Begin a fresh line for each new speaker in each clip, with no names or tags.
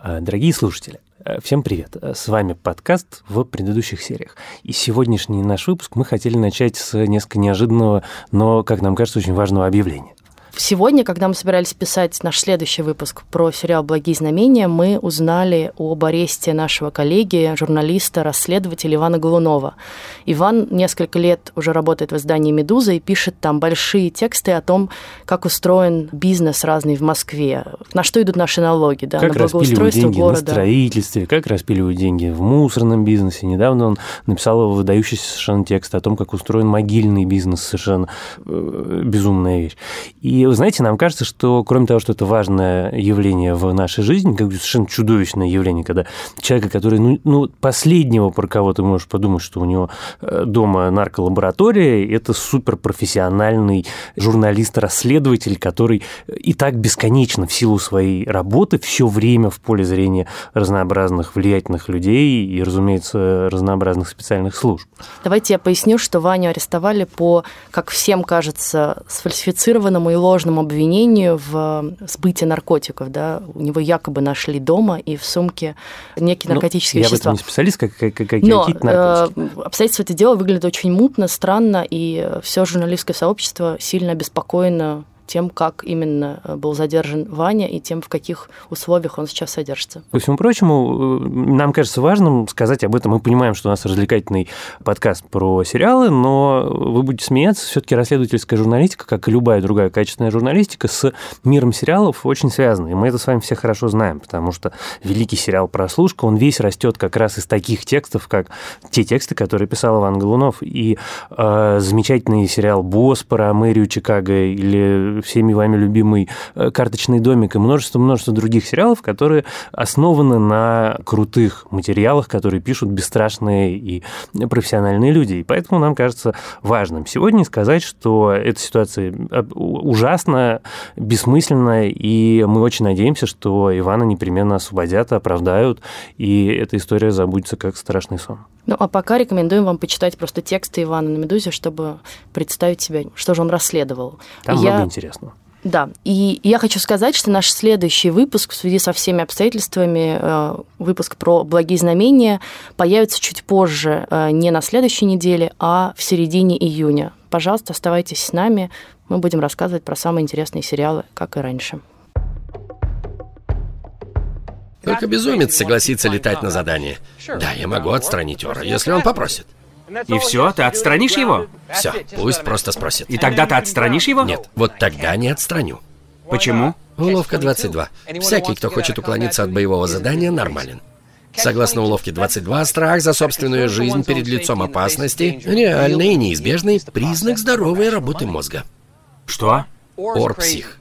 А, дорогие слушатели, э, всем привет! С вами подкаст в предыдущих сериях. И сегодняшний наш выпуск мы хотели начать с несколько неожиданного, но, как нам кажется, очень важного объявления.
Сегодня, когда мы собирались писать наш следующий выпуск про сериал «Благие знамения», мы узнали об аресте нашего коллеги, журналиста, расследователя Ивана Голунова. Иван несколько лет уже работает в издании «Медуза» и пишет там большие тексты о том, как устроен бизнес разный в Москве, на что идут наши налоги, да,
как
на благоустройство
деньги
города.
на строительстве, как распиливают деньги в мусорном бизнесе. Недавно он написал выдающийся совершенно текст о том, как устроен могильный бизнес, совершенно э, безумная вещь. И вы знаете, нам кажется, что кроме того, что это важное явление в нашей жизни, как бы совершенно чудовищное явление, когда человека, который, ну, ну последнего, про кого ты можешь подумать, что у него э, дома нарколаборатория, это суперпрофессиональный журналист-расследователь, который и так бесконечно в силу своей работы все время в поле зрения разнообразных влиятельных людей и, разумеется, разнообразных специальных служб.
Давайте я поясню, что Ваню арестовали по, как всем кажется, сфальсифицированному и ложному обвинению в сбытии наркотиков. Да? У него якобы нашли дома и в сумке некие ну, наркотические
ну,
вещества.
Я в этом не специалист, как, как, как
Но
какие-то наркотики.
Э, обстоятельства этого дела выглядят очень мутно, странно, и все журналистское сообщество сильно обеспокоено тем, как именно э, был задержан Ваня и тем, в каких условиях он сейчас содержится.
По всему прочему, э, нам кажется важным сказать об этом. Мы понимаем, что у нас развлекательный подкаст про сериалы, но вы будете смеяться, все-таки расследовательская журналистика, как и любая другая качественная журналистика, с миром сериалов очень связана. И мы это с вами все хорошо знаем, потому что великий сериал «Прослушка», он весь растет как раз из таких текстов, как те тексты, которые писал Иван Голунов. И э, замечательный сериал «Босс» про мэрию Чикаго или всеми вами любимый э, «Карточный домик» и множество-множество других сериалов, которые основаны на крутых материалах, которые пишут бесстрашные и профессиональные люди. И поэтому нам кажется важным сегодня сказать, что эта ситуация э, ужасна, бессмысленна, и мы очень надеемся, что Ивана непременно освободят, оправдают, и эта история забудется как страшный сон.
Ну, а пока рекомендуем вам почитать просто тексты Ивана на «Медузе», чтобы представить себе, что же он расследовал.
Там Я... много интересного.
Да, и я хочу сказать, что наш следующий выпуск в связи со всеми обстоятельствами, э, выпуск про благие знамения, появится чуть позже, э, не на следующей неделе, а в середине июня. Пожалуйста, оставайтесь с нами, мы будем рассказывать про самые интересные сериалы, как и раньше.
Только безумец согласится летать на задание. Да, я могу отстранить Ора, если он попросит.
И все, ты отстранишь его?
Все, пусть просто спросит.
И тогда ты отстранишь его?
Нет, вот тогда не отстраню.
Почему?
Уловка 22. Всякий, кто хочет уклониться от боевого задания, нормален. Согласно уловке 22, страх за собственную жизнь перед лицом опасности – реальный и неизбежный признак здоровой работы мозга.
Что?
Ор псих.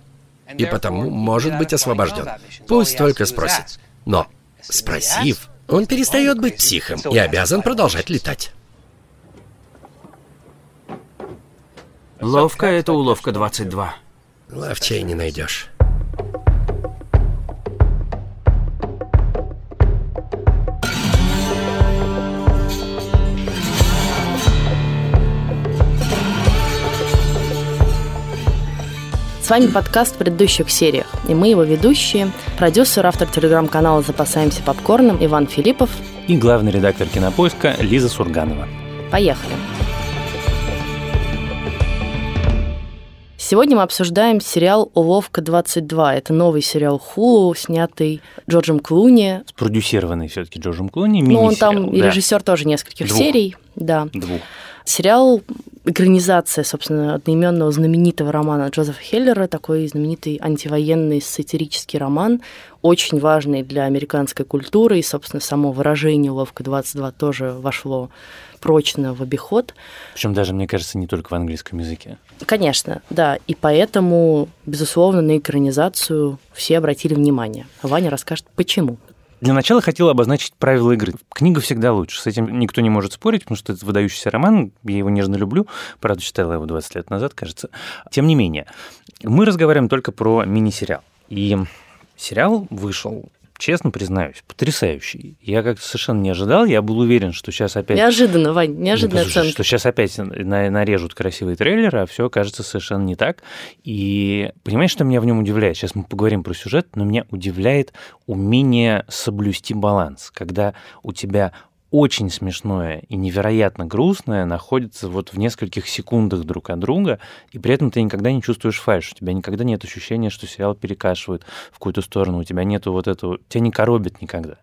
И потому может быть освобожден. Пусть только спросит. Но, спросив, он перестает быть психом и обязан продолжать летать.
Ловко это уловка 22.
Ловчей не найдешь.
С вами подкаст в предыдущих сериях, и мы его ведущие, продюсер, автор телеграм-канала «Запасаемся попкорном» Иван Филиппов
и главный редактор кинопоиска Лиза Сурганова.
Поехали! Сегодня мы обсуждаем сериал «Уловка-22». Это новый сериал Хулу, снятый Джорджем Клуни.
Спродюсированный все-таки Джорджем Клуни,
Ну, он там да. и режиссер тоже нескольких
Двух.
серий. Да.
Двух.
Сериал экранизация, собственно, одноименного знаменитого романа Джозефа Хеллера, такой знаменитый антивоенный сатирический роман, очень важный для американской культуры, и, собственно, само выражение «Уловка-22» тоже вошло прочно в обиход.
Причем даже, мне кажется, не только в английском языке.
Конечно, да. И поэтому, безусловно, на экранизацию все обратили внимание. Ваня расскажет, почему.
Для начала хотел обозначить правила игры. Книга всегда лучше, с этим никто не может спорить, потому что это выдающийся роман, я его нежно люблю, правда, читала его 20 лет назад, кажется. Тем не менее, мы разговариваем только про мини-сериал. И сериал вышел честно признаюсь, потрясающий. Я как-то совершенно не ожидал, я был уверен, что сейчас опять...
Неожиданно, Вань, неожиданная
Ну,
оценка.
Что сейчас опять на- нарежут красивый трейлер, а все кажется совершенно не так. И понимаешь, что меня в нем удивляет? Сейчас мы поговорим про сюжет, но меня удивляет умение соблюсти баланс, когда у тебя очень смешное и невероятно грустное находится вот в нескольких секундах друг от друга, и при этом ты никогда не чувствуешь фальш, у тебя никогда нет ощущения, что сериал перекашивает в какую-то сторону, у тебя нету вот этого, тебя не коробит никогда.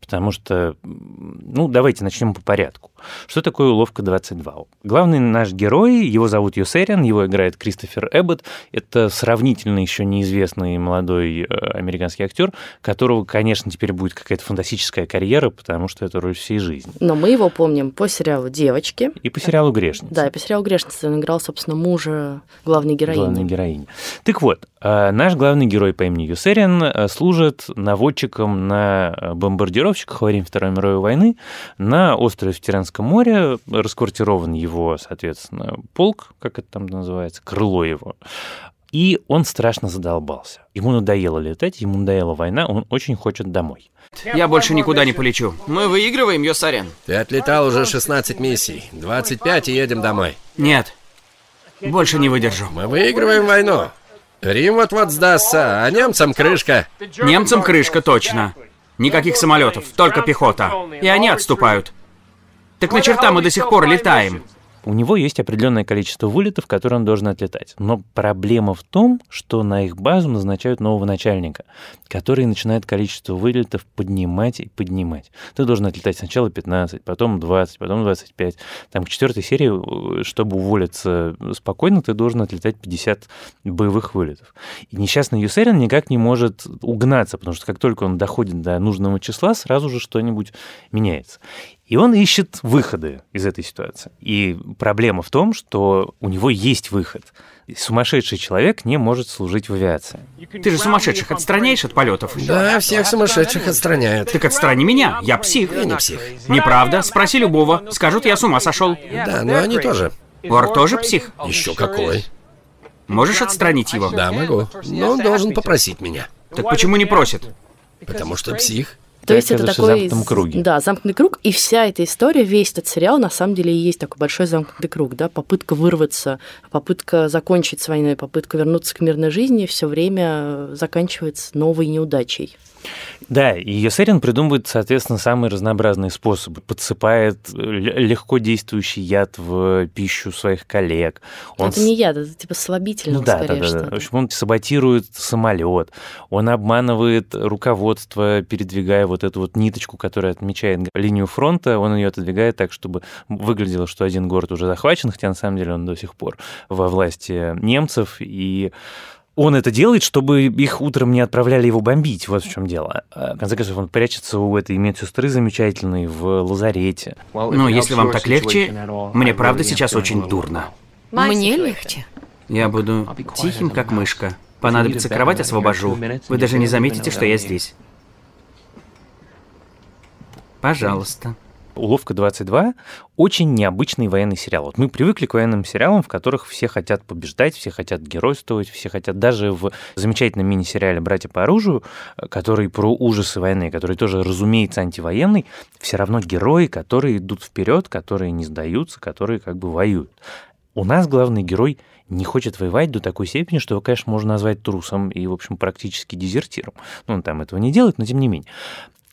Потому что, ну, давайте начнем по порядку. Что такое уловка 22? Главный наш герой, его зовут Юсерин, его играет Кристофер Эббот. Это сравнительно еще неизвестный молодой э, американский актер, которого, конечно, теперь будет какая-то фантастическая карьера, потому что это роль всей жизни.
Но мы его помним по сериалу «Девочки».
И по сериалу «Грешница».
Да, и по сериалу «Грешница» он играл, собственно, мужа главной героини.
Главной героини. Так вот, э, наш главный герой по имени Юсерин э, служит наводчиком на э, бомбардировщиках во время Второй мировой войны на острове в Тиранском море. Расквартирован его, соответственно, полк, как это там называется, крыло его. И он страшно задолбался. Ему надоело летать, ему надоела война, он очень хочет домой.
Я больше никуда не полечу.
Мы выигрываем, Йосарен.
Ты отлетал уже 16 миссий. 25 и едем домой.
Нет. Больше не выдержу.
Мы выигрываем войну. Рим вот-вот сдастся, а немцам крышка.
Немцам крышка точно. Никаких самолетов, только пехота. И они отступают. Так на черта мы до сих пор летаем.
У него есть определенное количество вылетов, которые он должен отлетать. Но проблема в том, что на их базу назначают нового начальника, который начинает количество вылетов поднимать и поднимать. Ты должен отлетать сначала 15, потом 20, потом 25. Там к четвертой серии, э, чтобы уволиться спокойно, ты должен отлетать 50 боевых вылетов. И несчастный Юсерин никак не может угнаться, потому что как только он доходит до нужного числа, сразу же что-нибудь меняется. И он ищет выходы из этой ситуации. И проблема в том, что у него есть выход. Сумасшедший человек не может служить в авиации.
Ты же сумасшедших отстраняешь от полетов?
Да, всех сумасшедших отстраняют.
Так отстрани меня, я псих.
Я не псих.
Неправда, спроси любого. Скажут, я с ума сошел.
Да, но они тоже.
Вор тоже псих?
Еще какой.
Можешь отстранить его?
Да, могу. Но он должен попросить меня.
Так почему не просит?
Потому что псих.
То есть это такой...
замкнутом круге.
Да, замкнутый круг. И вся эта история, весь этот сериал, на самом деле, и есть такой большой замкнутый круг, да, попытка вырваться, попытка закончить с войной, попытка вернуться к мирной жизни все время заканчивается новой неудачей.
Да, и Йосерин придумывает, соответственно, самые разнообразные способы. Подсыпает л- легко действующий яд в пищу своих коллег. Он
это не яд, это типа слабительного
Ну да,
скорее
да, да, да. В общем, он саботирует самолет, он обманывает руководство, передвигая вот эту вот ниточку, которая отмечает линию фронта, он ее отодвигает так, чтобы выглядело, что один город уже захвачен, хотя на самом деле он до сих пор во власти немцев, и он это делает, чтобы их утром не отправляли его бомбить. Вот в чем дело. А, В конце концов, он прячется у этой медсестры замечательной в лазарете.
Ну, если вам так легче, мне правда сейчас очень дурно.
Мне легче.
Я буду тихим, как мышка. Понадобится кровать, освобожу. Вы даже не заметите, что я здесь. Пожалуйста.
Уловка 22 очень необычный военный сериал. Вот мы привыкли к военным сериалам, в которых все хотят побеждать, все хотят геройствовать, все хотят даже в замечательном мини-сериале «Братья по оружию», который про ужасы войны, который тоже, разумеется, антивоенный, все равно герои, которые идут вперед, которые не сдаются, которые как бы воюют. У нас главный герой не хочет воевать до такой степени, что его, конечно, можно назвать трусом и, в общем, практически дезертиром. Ну, он там этого не делает, но тем не менее.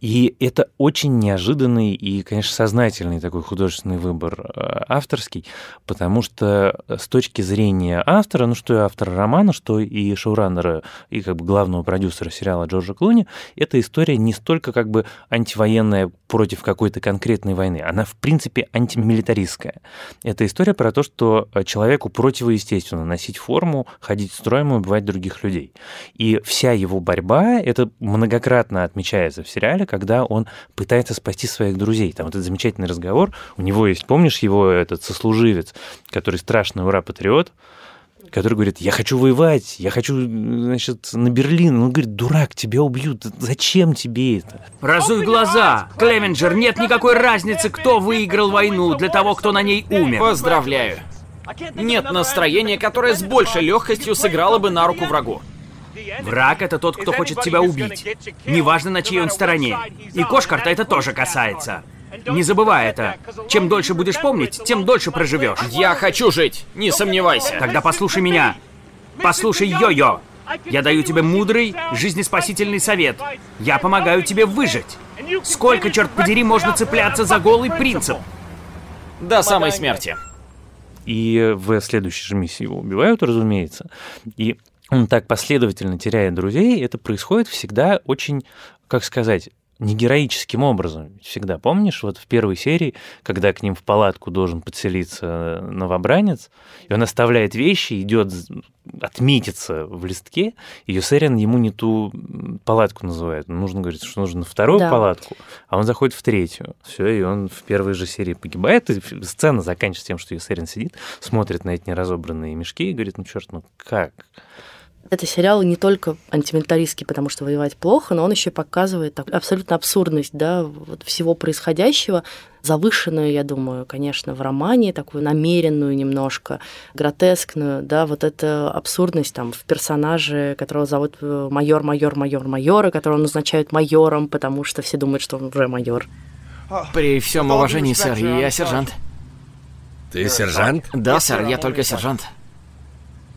И это очень неожиданный и, конечно, сознательный такой художественный выбор э, авторский, потому что с точки зрения автора, ну что и автора романа, что и шоураннера, и как бы главного продюсера сериала Джорджа Клуни, эта история не столько как бы антивоенная против какой-то конкретной войны, она в принципе антимилитаристская. Это история про то, что человеку противоестественно носить форму, ходить строем и убивать других людей. И вся его борьба, это многократно отмечается в сериале, когда он пытается спасти своих друзей. Там вот этот замечательный разговор, у него есть, помнишь его этот сослуживец, который страшный ура-патриот, который говорит, я хочу воевать, я хочу, значит, на Берлин. Он говорит, дурак, тебя убьют, зачем тебе это?
Разуй глаза! Клеменджер, нет никакой разницы, кто выиграл войну для того, кто на ней умер.
Поздравляю. Нет настроения, которое с большей легкостью сыграло бы на руку врагу.
Враг — это тот, кто хочет тебя убить. Неважно, на чьей он стороне. И Кошкарта это тоже касается. Не забывай это. Чем дольше будешь помнить, тем дольше проживешь.
Я хочу жить, не сомневайся.
Тогда послушай меня. Послушай Йо-Йо. Я даю тебе мудрый, жизнеспасительный совет. Я помогаю тебе выжить. Сколько, черт подери, можно цепляться за голый принцип?
До самой смерти.
И в следующей же миссии его убивают, разумеется. И он так последовательно теряет друзей, это происходит всегда очень, как сказать, не героическим образом. Всегда помнишь, вот в первой серии, когда к ним в палатку должен подселиться новобранец, и он оставляет вещи, идет отметиться в листке, и Юсерин ему не ту палатку называет. Нужно говорить, что нужно вторую да. палатку, а он заходит в третью. Все, и он в первой же серии погибает. И сцена заканчивается тем, что Юсерин сидит, смотрит на эти неразобранные мешки и говорит, ну черт, ну как?
Это сериал не только антимилитаристский, потому что воевать плохо, но он еще показывает абсолютно абсурдность да, вот всего происходящего, завышенную, я думаю, конечно, в романе, такую намеренную немножко, гротескную, да, вот эта абсурдность там в персонаже, которого зовут э, майор, майор, майор, майора, которого назначают майором, потому что все думают, что он уже майор.
При всем уважении, сэр, я сержант.
Ты сержант?
Да, сэр, я только сержант.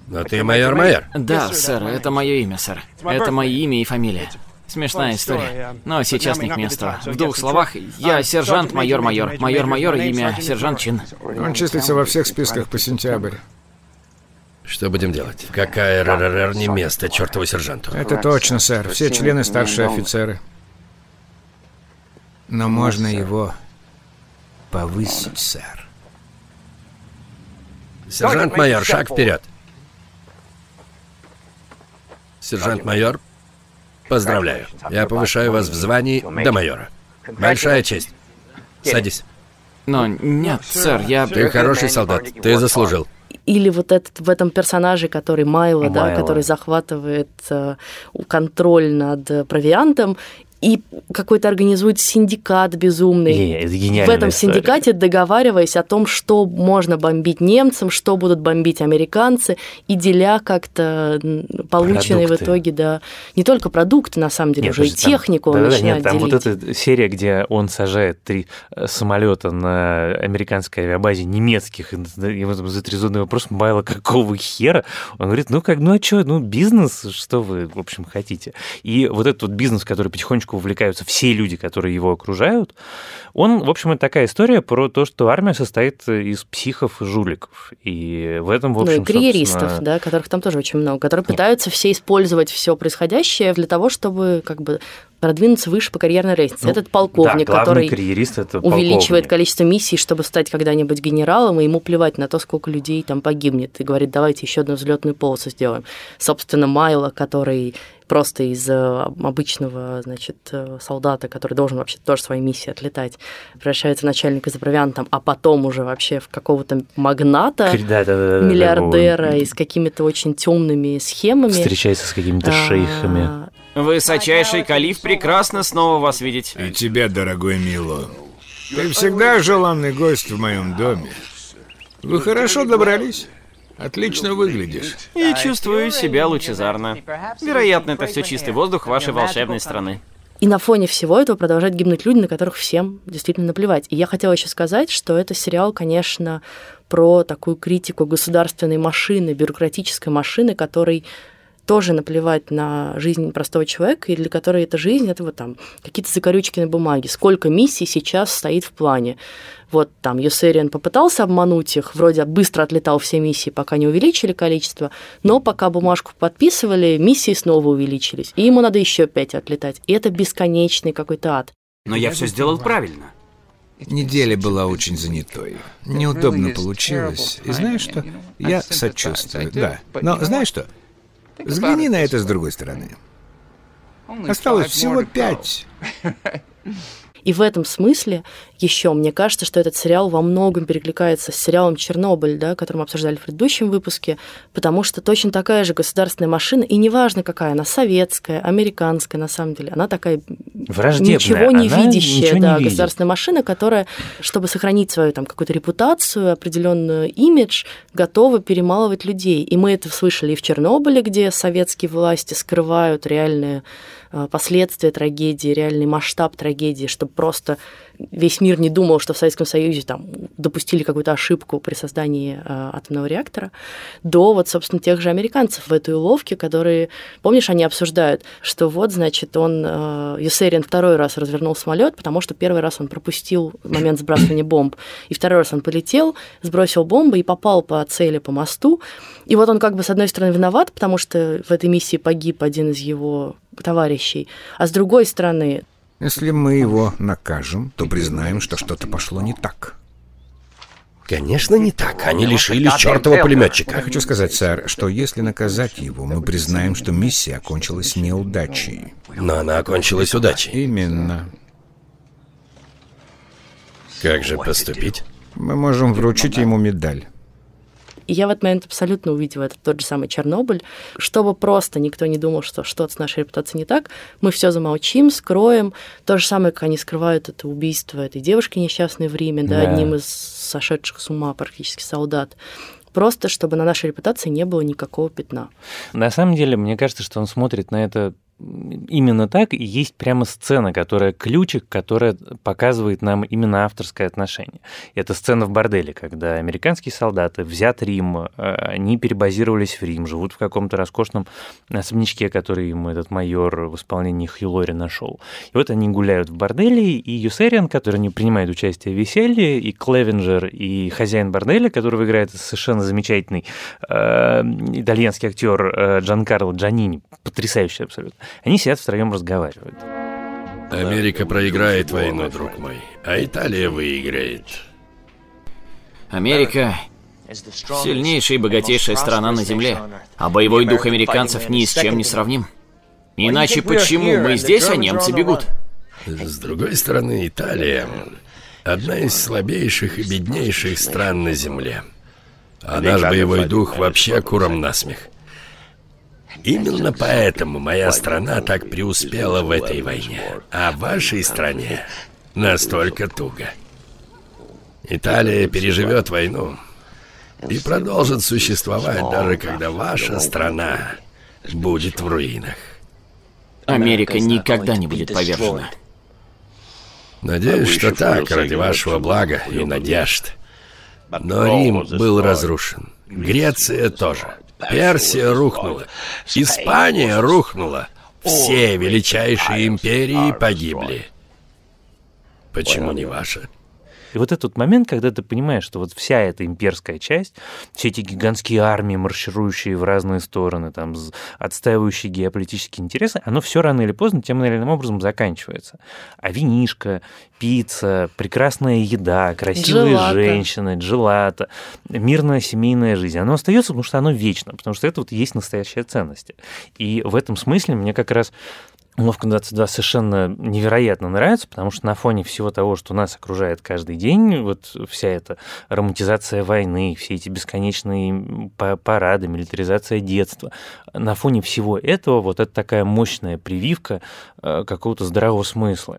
Но ты майор-майор.
Да, сэр, это мое имя, сэр. Это мое имя и фамилия. Смешная история. Но сейчас не к месту. В двух словах, я сержант майор-майор. Майор-майор, имя сержант Чин.
Он числится во всех списках по сентябрь.
Что будем делать? Какая РРР не место чертову сержанту?
Это точно, сэр. Все члены старшие офицеры. Но можно его повысить, сэр.
Сержант-майор, шаг вперед. Сержант-майор, поздравляю. Я повышаю вас в звании до майора. Большая честь. Садись.
Но нет, сэр, я...
Ты хороший солдат, ты заслужил.
Или вот этот в этом персонаже, который Майло, Майло. да, который захватывает э, контроль над провиантом, и какой-то организует синдикат безумный.
Не, это
В этом
история.
синдикате договариваясь о том, что можно бомбить немцам, что будут бомбить американцы, и деля как-то полученные продукты. в итоге, да, не только продукты, на самом деле, нет, уже и технику там, он да, начинает
нет, там
делить.
вот эта серия, где он сажает три э, самолета на американской авиабазе немецких, и ему затрезонный вопрос, Байла, какого хера? Он говорит, ну как, ну а что, ну бизнес, что вы, в общем, хотите? И вот этот вот бизнес, который потихонечку потихонечку увлекаются все люди, которые его окружают. Он, в общем, это такая история про то, что армия состоит из психов и жуликов. И в этом, в общем,
Ну и карьеристов,
собственно...
да, которых там тоже очень много, которые пытаются все использовать все происходящее для того, чтобы как бы продвинуться выше по карьерной лестнице. Ну, Этот полковник,
да,
который
карьерист это
увеличивает
полковник.
количество миссий, чтобы стать когда-нибудь генералом, и ему плевать на то, сколько людей там погибнет, и говорит, давайте еще одну взлетную полосу сделаем. Собственно, Майло, который просто из э, обычного, значит, э, солдата, который должен вообще тоже свои миссии отлетать, превращается в начальника за провиантом, а потом уже вообще в какого-то магната,
да, да, да,
миллиардера и с какими-то очень темными схемами.
Встречается с какими-то шейхами.
А, Высочайший калиф, прекрасно снова вас видеть.
И тебя, дорогой Мило. Ты всегда желанный гость в моем доме. Вы хорошо добрались? Отлично выглядишь.
И чувствую себя лучезарно. Вероятно, это все чистый воздух вашей волшебной страны.
И на фоне всего этого продолжают гибнуть люди, на которых всем действительно наплевать. И я хотела еще сказать, что это сериал, конечно, про такую критику государственной машины, бюрократической машины, которой тоже наплевать на жизнь простого человека, и для которой эта жизнь, это вот там какие-то закорючки на бумаге. Сколько миссий сейчас стоит в плане. Вот там Юсериан попытался обмануть их, вроде быстро отлетал все миссии, пока не увеличили количество, но пока бумажку подписывали, миссии снова увеличились. И ему надо еще пять отлетать. И это бесконечный какой-то ад.
Но я все сделал правильно.
Неделя была очень занятой. Неудобно получилось. И знаешь что? Я сочувствую, да. Но знаешь что? Взгляни на это с другой стороны. Осталось всего пять.
И в этом смысле еще? Мне кажется, что этот сериал во многом перекликается с сериалом «Чернобыль», да, который мы обсуждали в предыдущем выпуске, потому что точно такая же государственная машина, и неважно какая, она советская, американская, на самом деле, она такая ничего не она видящая, ничего да, не государственная машина, которая, чтобы сохранить свою там какую-то репутацию, определенную имидж, готова перемалывать людей. И мы это слышали и в Чернобыле, где советские власти скрывают реальные Э, последствия трагедии, реальный масштаб трагедии, чтобы просто весь мир не думал, что в Советском Союзе там допустили какую-то ошибку при создании э, атомного реактора, до вот, собственно, тех же американцев в этой уловке, которые, помнишь, они обсуждают, что вот, значит, он, э, Юсерин второй раз развернул самолет, потому что первый раз он пропустил момент сбрасывания бомб, и второй раз он полетел, сбросил бомбы и попал по цели по мосту, и вот он как бы с одной стороны виноват, потому что в этой миссии погиб один из его товарищей. А с другой стороны...
Если мы его накажем, то признаем, что что-то пошло не так.
Конечно, не так. Они лишились чертова пулеметчика.
Я хочу сказать, сэр, что если наказать его, мы признаем, что миссия окончилась неудачей.
Но она окончилась удачей.
Именно.
Как же поступить?
Мы можем вручить ему медаль.
И я в этот момент абсолютно увидела этот тот же самый Чернобыль. Чтобы просто никто не думал, что что-то с нашей репутацией не так, мы все замолчим, скроем. То же самое, как они скрывают это убийство этой девушки несчастной в Риме, да, да одним из сошедших с ума практически солдат просто чтобы на нашей репутации не было никакого пятна.
На самом деле, мне кажется, что он смотрит на это именно так, и есть прямо сцена, которая ключик, которая показывает нам именно авторское отношение. Это сцена в борделе, когда американские солдаты взят Рим, э, они перебазировались в Рим, живут в каком-то роскошном особнячке, который им этот майор в исполнении Хью Лори нашел. И вот они гуляют в борделе, и Юсериан, который не принимает участие в веселье, и Клевенджер, и хозяин борделя, которого играет совершенно замечательный э, итальянский актер э, Джан Карло Джанини, потрясающий абсолютно они сидят втроем разговаривают.
Америка проиграет войну, друг мой, а Италия выиграет.
Америка сильнейшая и богатейшая страна на Земле, а боевой дух американцев ни с чем не сравним. Иначе почему мы здесь, а немцы бегут?
С другой стороны, Италия одна из слабейших и беднейших стран на Земле. А наш боевой дух вообще куром насмех. Именно поэтому моя страна так преуспела в этой войне, а в вашей стране настолько туго. Италия переживет войну и продолжит существовать, даже когда ваша страна будет в руинах.
Америка никогда не будет повержена.
Надеюсь, что так, ради вашего блага и надежд. Но Рим был разрушен. Греция тоже. Персия рухнула. Испания рухнула. Все величайшие империи погибли. Почему не ваша?
И вот этот момент, когда ты понимаешь, что вот вся эта имперская часть, все эти гигантские армии, марширующие в разные стороны, там, отстаивающие геополитические интересы, оно все рано или поздно тем или иным образом заканчивается. А винишка, пицца, прекрасная еда, красивые джелата. женщины, джелата, мирная семейная жизнь, оно остается, потому что оно вечно, потому что это вот есть настоящая ценность. И в этом смысле мне как раз Уловка 22 совершенно невероятно нравится, потому что на фоне всего того, что нас окружает каждый день, вот вся эта романтизация войны, все эти бесконечные парады, милитаризация детства, на фоне всего этого вот это такая мощная прививка э, какого-то здравого смысла.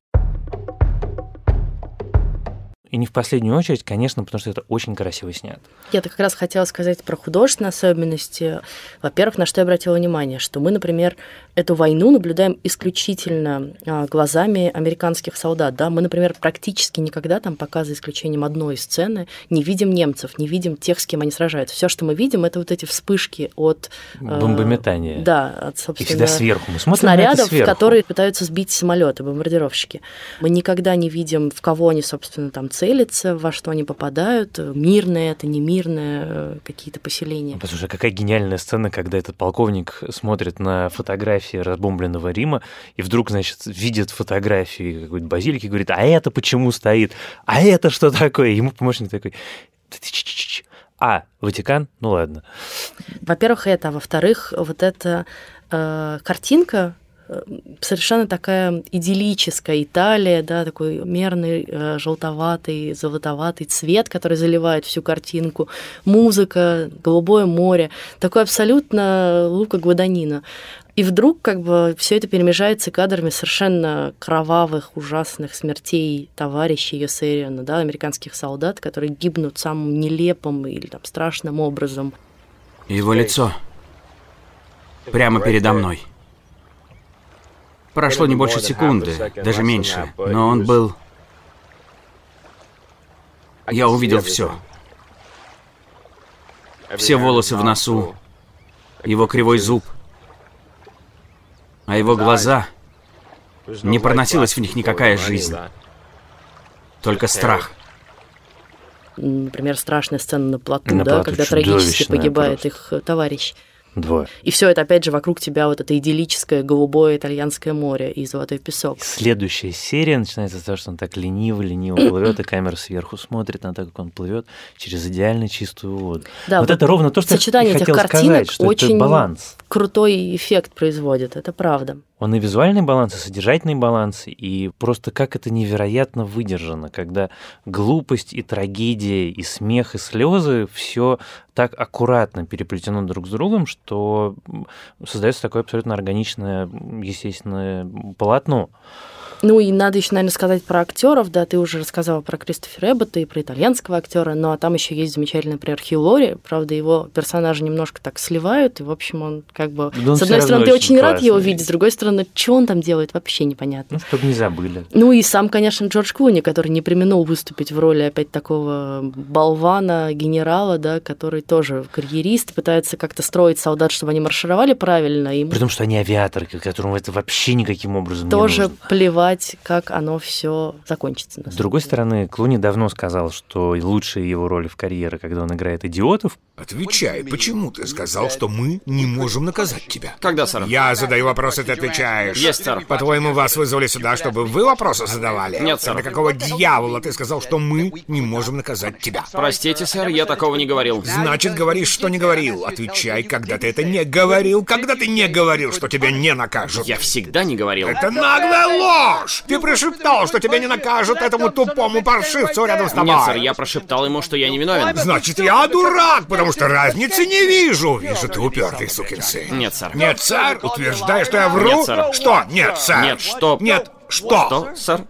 И не в последнюю очередь, конечно, потому что это очень красиво снято.
Я-то как раз хотела сказать про художественные особенности. Во-первых, на что я обратила внимание, что мы, например, эту войну наблюдаем исключительно а, глазами американских солдат. Да? Мы, например, практически никогда там, пока за исключением одной сцены, не видим немцев, не видим тех, с кем они сражаются. Все, что мы видим, это вот эти вспышки от...
А, Бомбометания.
Да, от, собственно,
И всегда сверху. Мы смотрим
снарядов,
сверху.
которые пытаются сбить самолеты, бомбардировщики. Мы никогда не видим, в кого они, собственно, там целятся, во что они попадают, мирное это, не мирное, э, какие-то поселения.
Послушай, а какая гениальная сцена, когда этот полковник смотрит на фотографии разбомбленного Рима, и вдруг, значит, видит фотографии какой-то базилики, говорит, а это почему стоит? А это что такое? Ему помощник такой, а, Ватикан? Ну ладно.
Во-первых, это, а во-вторых, вот эта э, картинка совершенно такая идиллическая Италия, да, такой мерный э, желтоватый, золотоватый цвет, который заливает всю картинку, музыка, голубое море, такой абсолютно Лука Гваданина. И вдруг как бы все это перемежается кадрами совершенно кровавых, ужасных смертей товарищей Йосериана, да, американских солдат, которые гибнут самым нелепым или там страшным образом.
Его лицо прямо передо мной. Прошло не больше секунды, даже меньше, но он был... Я увидел все. Все волосы в носу, его кривой зуб, а его глаза... Не проносилась в них никакая жизнь, только страх.
Например, страшная сцена на плоту, на да, когда трагически погибает просто. их товарищ.
Двое.
И все это, опять же, вокруг тебя вот это идиллическое голубое итальянское море и золотой песок.
Следующая серия начинается с того, что он так лениво, лениво плывет, и камера сверху смотрит на то, как он плывет через идеально чистую воду.
Да,
вот, вот это ровно то, что
сочетание
я хотел
этих картинок
сказать, что
очень
это баланс.
крутой эффект производит, это правда.
Он и визуальный баланс, и содержательный баланс, и просто как это невероятно выдержано, когда глупость и трагедия, и смех, и слезы все так аккуратно переплетено друг с другом, что создается такое абсолютно органичное, естественное полотно.
Ну и надо еще, наверное, сказать про актеров, да, ты уже рассказала про Кристофера Эббота и про итальянского актера, ну а там еще есть замечательный, например, Хью Лори, правда, его персонажи немножко так сливают, и, в общем, он как бы...
Да
с одной стороны, ты очень рад его видеть, с другой стороны, что он там делает, вообще непонятно.
Ну, чтобы не забыли.
Ну и сам, конечно, Джордж Клуни, который не применил выступить в роли опять такого болвана, генерала, да, который тоже карьерист, пытается как-то строить солдат, чтобы они маршировали правильно. И...
При том, что они авиаторы, которым это вообще никаким образом
тоже
не нужно.
плевать ждать, как оно все закончится.
С другой стороны, Клуни давно сказал, что лучшие его роли в карьере, когда он играет идиотов.
Отвечай, почему ты сказал, что мы не можем наказать тебя?
Когда, сэр?
Я задаю вопросы, ты отвечаешь.
Есть, сэр.
По-твоему, вас вызвали сюда, чтобы вы вопросы задавали?
Нет, сэр.
На какого дьявола ты сказал, что мы не можем наказать тебя?
Простите, сэр, я такого не говорил.
Значит, говоришь, что не говорил. Отвечай, когда ты это не говорил, когда ты не говорил, что тебя не накажут.
Я всегда не говорил.
Это наглая ложь! Ты прошептал, что тебя не накажут этому тупому паршивцу рядом с тобой.
Нет, сэр, я прошептал ему, что я не виновен.
Значит, я дурак, потому что разницы не вижу. Вижу, ты упертый сукин сын.
Нет, сэр.
Нет, сэр? Утверждаешь, что я вру?
Нет, сэр.
Что? Нет, сэр.
Нет, что?
Нет, что?
Что, сэр?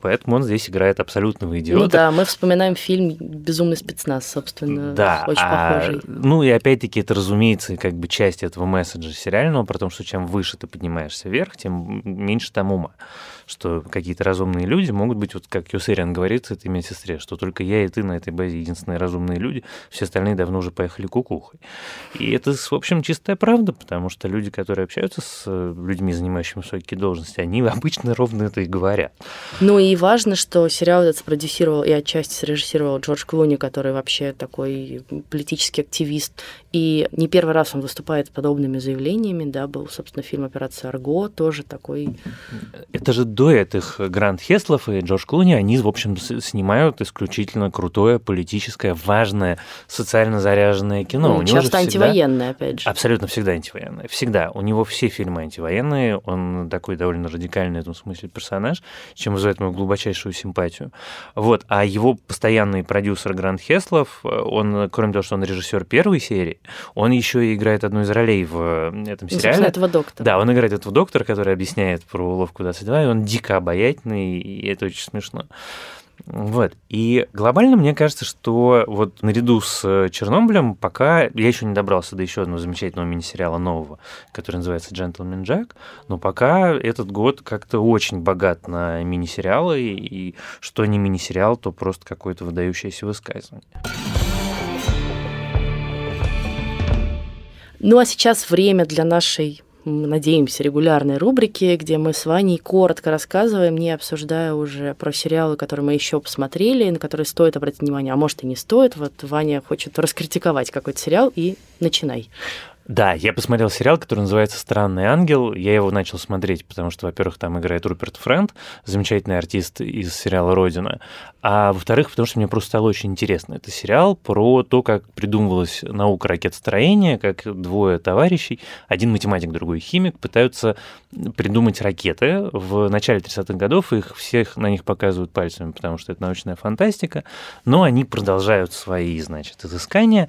Поэтому он здесь играет абсолютного идиота.
Ну да, мы вспоминаем фильм «Безумный спецназ», собственно,
да,
очень
а,
похожий.
Ну и опять-таки это, разумеется, как бы часть этого месседжа сериального, про то, что чем выше ты поднимаешься вверх, тем меньше там ума что какие-то разумные люди могут быть, вот как Юсериан говорит этой медсестре, что только я и ты на этой базе единственные разумные люди, все остальные давно уже поехали кукухой. И это, в общем, чистая правда, потому что люди, которые общаются с э, людьми, занимающими высокие должности, они обычно ровно это и говорят.
Ну и важно, что сериал этот спродюсировал и отчасти срежиссировал Джордж Клуни, который вообще такой политический активист. И не первый раз он выступает с подобными заявлениями, да, был, собственно, фильм «Операция Арго», тоже такой...
Это же дуэт их Грант Хеслов и Джордж Клуни, они, в общем, снимают исключительно крутое, политическое, важное, социально заряженное кино.
Ну, часто антивоенное, опять же.
Абсолютно всегда антивоенное. Всегда. У него все фильмы антивоенные, он такой довольно радикальный в этом смысле персонаж, чем вызывает мою глубочайшую симпатию. Вот. А его постоянный продюсер Грант Хеслов, он, кроме того, что он режиссер первой серии, он еще и играет одну из ролей в этом ну, сериале.
этого доктора.
Да, он играет этого доктора, который объясняет про уловку 22, и он дико обаятельный, и это очень смешно. Вот. И глобально мне кажется, что вот наряду с э, Чернобылем пока я еще не добрался до еще одного замечательного мини-сериала нового, который называется «Джентльмен Джек», но пока этот год как-то очень богат на мини-сериалы, и что не мини-сериал, то просто какое-то выдающееся высказывание.
Ну а сейчас время для нашей надеемся, регулярной рубрики, где мы с Ваней коротко рассказываем, не обсуждая уже про сериалы, которые мы еще посмотрели, на которые стоит обратить внимание, а может и не стоит. Вот Ваня хочет раскритиковать какой-то сериал, и начинай.
Да, я посмотрел сериал, который называется «Странный ангел». Я его начал смотреть, потому что, во-первых, там играет Руперт Френд, замечательный артист из сериала «Родина», а во-вторых, потому что мне просто стало очень интересно. Это сериал про то, как придумывалась наука ракетостроения, как двое товарищей, один математик, другой химик, пытаются придумать ракеты. В начале 30-х годов их всех на них показывают пальцами, потому что это научная фантастика, но они продолжают свои, значит, изыскания.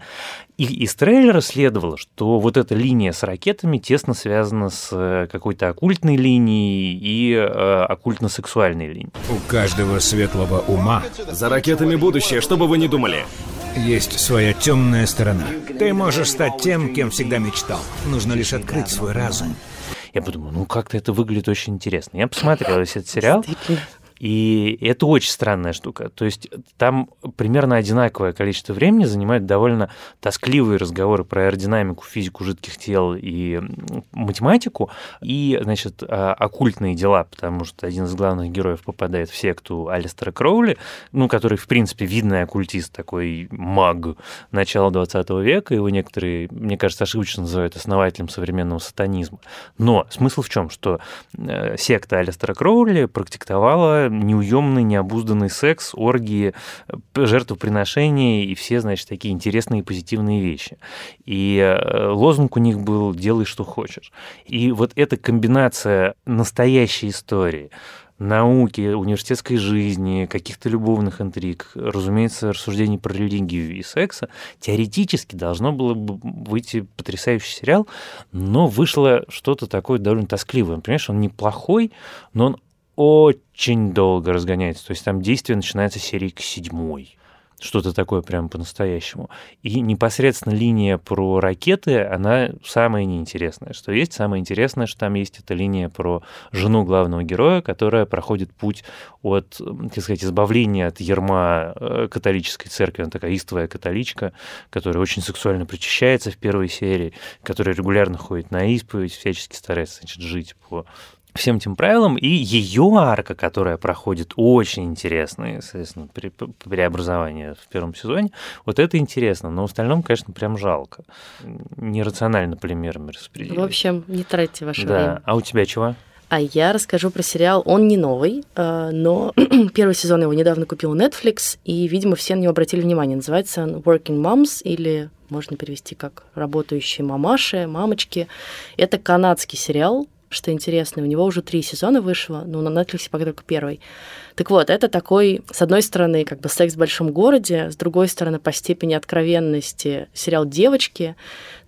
И из трейлера следовало, что вот эта линия с ракетами тесно связана с э, какой-то оккультной линией и э, оккультно-сексуальной линией.
У каждого светлого ума...
За ракетами будущее, что бы вы ни думали.
Есть своя темная сторона. Ты можешь стать тем, кем всегда мечтал. Нужно лишь открыть свой разум.
Я подумал, ну как-то это выглядит очень интересно. Я посмотрел весь этот сериал, и это очень странная штука. То есть там примерно одинаковое количество времени занимают довольно тоскливые разговоры про аэродинамику, физику жидких тел и математику, и, значит, а, оккультные дела, потому что один из главных героев попадает в секту Алистера Кроули, ну, который, в принципе, видный оккультист, такой маг начала 20 века, его некоторые, мне кажется, ошибочно называют основателем современного сатанизма. Но смысл в чем? Что э, секта Алистера Кроули практиковала неуемный, необузданный секс, оргии, жертвоприношения и все, значит, такие интересные и позитивные вещи. И э, лозунг у них был «делай, что хочешь». И вот эта комбинация настоящей истории, науки, университетской жизни, каких-то любовных интриг, разумеется, рассуждений про религию и секса, теоретически должно было бы выйти потрясающий сериал, но вышло что-то такое довольно тоскливое. Понимаешь, он неплохой, но он очень долго разгоняется. То есть там действие начинается с серии к седьмой. Что-то такое прям по-настоящему. И непосредственно линия про ракеты, она самая неинтересная. Что есть, самое интересное, что там есть эта линия про жену главного героя, которая проходит путь от, так сказать, избавления от ерма э, католической церкви. Она такая истовая католичка, которая очень сексуально причащается в первой серии, которая регулярно ходит на исповедь, всячески старается значит, жить по всем этим правилам, и ее арка, которая проходит очень интересно, соответственно, при, преобразование в первом сезоне, вот это интересно, но в остальном, конечно, прям жалко. Нерационально полимерами распределить.
В общем, не тратьте ваше
да.
время.
А у тебя чего?
А я расскажу про сериал. Он не новый, а, но первый сезон его недавно купил Netflix, и, видимо, все на него обратили внимание. Называется он Working Moms или можно перевести как «Работающие мамаши», «Мамочки». Это канадский сериал, что интересно, у него уже три сезона вышло, но на Netflix пока только первый. Так вот, это такой, с одной стороны, как бы секс в большом городе, с другой стороны, по степени откровенности сериал «Девочки»,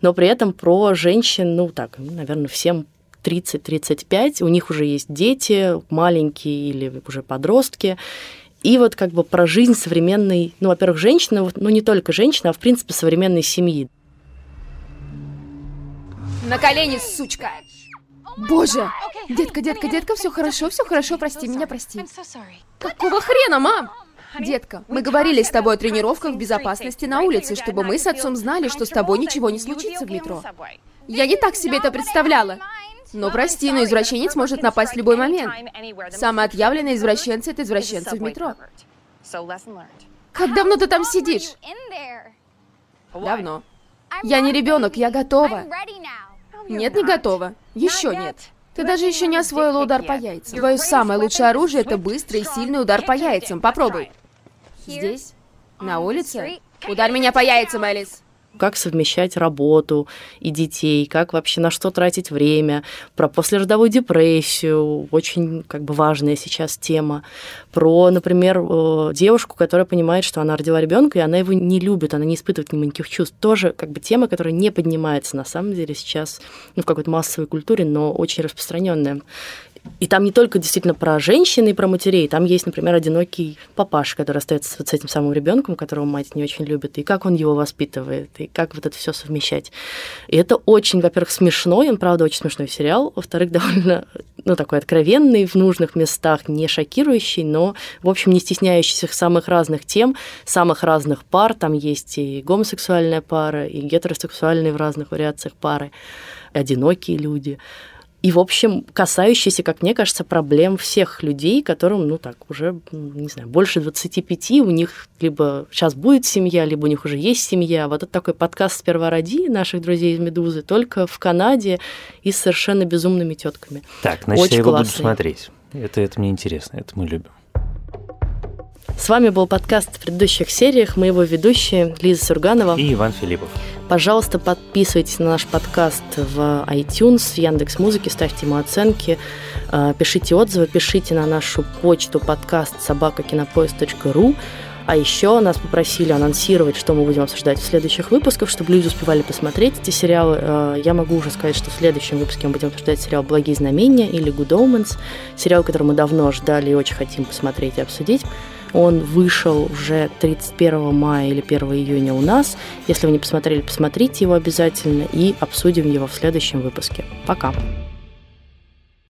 но при этом про женщин, ну так, наверное, всем 30-35, у них уже есть дети, маленькие или уже подростки, и вот как бы про жизнь современной, ну, во-первых, женщины, ну, не только женщины, а в принципе современной семьи.
На колени, сучка! Боже! Детка, детка, детка, все хорошо, все хорошо, прости меня, прости. Какого хрена, мам? Детка, мы говорили с тобой о тренировках безопасности на улице, чтобы мы с отцом знали, что с тобой ничего не случится в метро. Я не так себе это представляла. Но прости, но извращенец может напасть в любой момент. Самые отъявленные извращенцы — это извращенцы в метро. Как давно ты там сидишь? Давно. Я не ребенок, я готова. Нет, не готова. Еще нет. Ты даже еще не освоила удар по яйцам. Твое самое лучшее оружие — это быстрый и сильный удар по яйцам. Попробуй. Здесь? На улице? Удар меня по яйцам, Элис
как совмещать работу и детей, как вообще на что тратить время, про послеродовую депрессию, очень как бы важная сейчас тема, про, например, э, девушку, которая понимает, что она родила ребенка, и она его не любит, она не испытывает нему никаких чувств. Тоже как бы тема, которая не поднимается на самом деле сейчас ну, в какой-то массовой культуре, но очень распространенная. И там не только действительно про женщин и про матерей, там есть, например, одинокий папаша, который остается вот с этим самым ребенком, которого мать не очень любит, и как он его воспитывает, и как вот это все совмещать. И это очень, во-первых, смешной, он, правда, очень смешной сериал, во-вторых, довольно, ну, такой откровенный в нужных местах, не шокирующий, но, в общем, не стесняющийся самых разных тем, самых разных пар, там есть и гомосексуальная пара, и гетеросексуальные в разных вариациях пары, одинокие люди. И, в общем, касающийся, как мне кажется, проблем всех людей, которым, ну так, уже, не знаю, больше 25, у них либо сейчас будет семья, либо у них уже есть семья. Вот это такой подкаст «Сперва роди» наших друзей из «Медузы», только в Канаде и с совершенно безумными тетками.
Так, значит, Очень я его классный. буду смотреть. Это, это мне интересно, это мы любим.
С вами был подкаст в предыдущих сериях. Мы его ведущие Лиза Сурганова
и Иван Филиппов.
Пожалуйста, подписывайтесь на наш подкаст в iTunes, в Яндекс Музыке, ставьте ему оценки, э, пишите отзывы, пишите на нашу почту подкаст собакакинопоиск.ру. А еще нас попросили анонсировать, что мы будем обсуждать в следующих выпусках, чтобы люди успевали посмотреть эти сериалы. Э, я могу уже сказать, что в следующем выпуске мы будем обсуждать сериал «Благие знамения» или «Good Omens», сериал, который мы давно ждали и очень хотим посмотреть и обсудить. Он вышел уже 31 мая или 1 июня у нас. Если вы не посмотрели, посмотрите его обязательно и обсудим его в следующем выпуске. Пока!